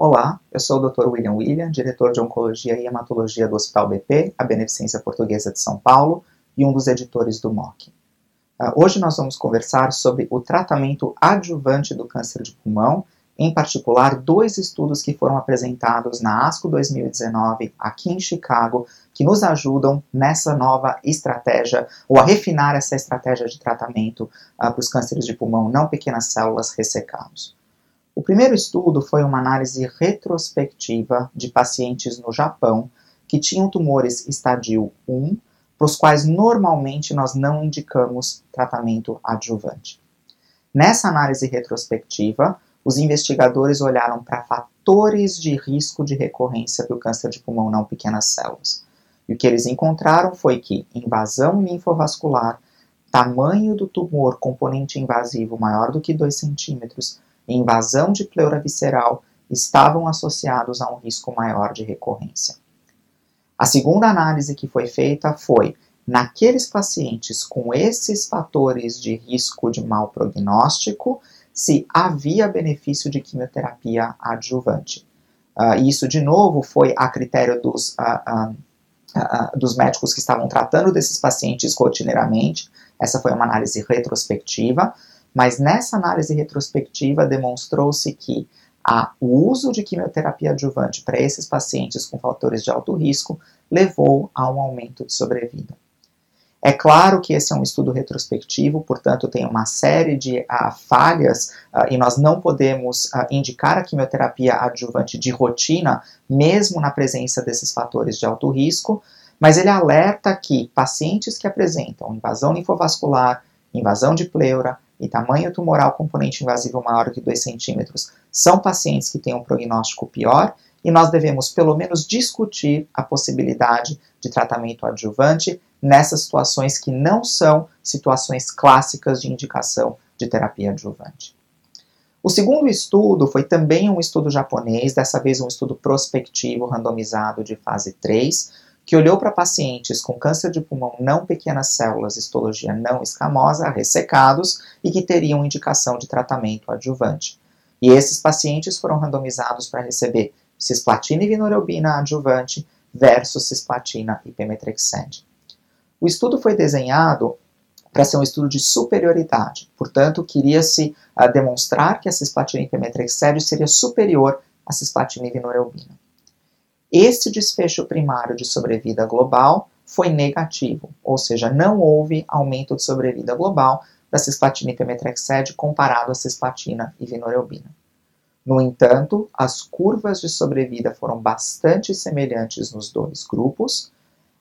Olá, eu sou o Dr. William William, diretor de Oncologia e Hematologia do Hospital BP, a Beneficência Portuguesa de São Paulo, e um dos editores do MOC. Uh, hoje nós vamos conversar sobre o tratamento adjuvante do câncer de pulmão, em particular dois estudos que foram apresentados na ASCO 2019 aqui em Chicago, que nos ajudam nessa nova estratégia, ou a refinar essa estratégia de tratamento uh, para os cânceres de pulmão não pequenas células ressecados. O primeiro estudo foi uma análise retrospectiva de pacientes no Japão que tinham tumores estadio 1, para os quais normalmente nós não indicamos tratamento adjuvante. Nessa análise retrospectiva, os investigadores olharam para fatores de risco de recorrência do câncer de pulmão não pequenas células. E o que eles encontraram foi que invasão linfovascular, tamanho do tumor componente invasivo maior do que 2 centímetros e invasão de pleura visceral estavam associados a um risco maior de recorrência. A segunda análise que foi feita foi naqueles pacientes com esses fatores de risco de mau prognóstico, se havia benefício de quimioterapia adjuvante. Uh, isso, de novo, foi a critério dos, uh, uh, dos médicos que estavam tratando desses pacientes rotineiramente. Essa foi uma análise retrospectiva. Mas nessa análise retrospectiva demonstrou-se que a, o uso de quimioterapia adjuvante para esses pacientes com fatores de alto risco levou a um aumento de sobrevida. É claro que esse é um estudo retrospectivo, portanto, tem uma série de uh, falhas uh, e nós não podemos uh, indicar a quimioterapia adjuvante de rotina, mesmo na presença desses fatores de alto risco, mas ele alerta que pacientes que apresentam invasão linfovascular, invasão de pleura, e tamanho tumoral componente invasivo maior que 2 centímetros são pacientes que têm um prognóstico pior e nós devemos pelo menos discutir a possibilidade de tratamento adjuvante nessas situações que não são situações clássicas de indicação de terapia adjuvante. O segundo estudo foi também um estudo japonês, dessa vez um estudo prospectivo randomizado de fase 3, que olhou para pacientes com câncer de pulmão não pequenas células, histologia não escamosa, ressecados e que teriam indicação de tratamento adjuvante. E esses pacientes foram randomizados para receber cisplatina e vinorelbina adjuvante versus cisplatina e pemetrexed. O estudo foi desenhado para ser um estudo de superioridade, portanto, queria-se uh, demonstrar que a cisplatina e pemetrexed seria superior à cisplatina e vinorelbina. Esse desfecho primário de sobrevida global foi negativo, ou seja, não houve aumento de sobrevida global da cisplatina e pemetrexed comparado à cisplatina e vinorelbina. No entanto, as curvas de sobrevida foram bastante semelhantes nos dois grupos.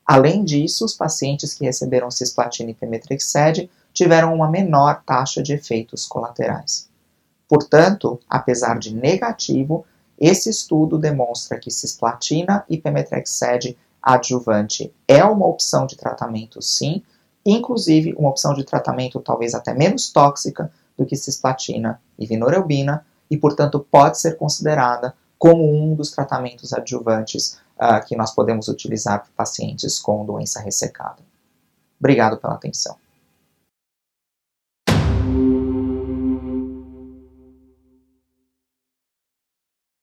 Além disso, os pacientes que receberam cisplatina e pemetrexed tiveram uma menor taxa de efeitos colaterais. Portanto, apesar de negativo, esse estudo demonstra que cisplatina e pemetrexed adjuvante é uma opção de tratamento, sim, inclusive uma opção de tratamento talvez até menos tóxica do que cisplatina e vinorelbina, e portanto pode ser considerada como um dos tratamentos adjuvantes uh, que nós podemos utilizar para pacientes com doença ressecada. Obrigado pela atenção.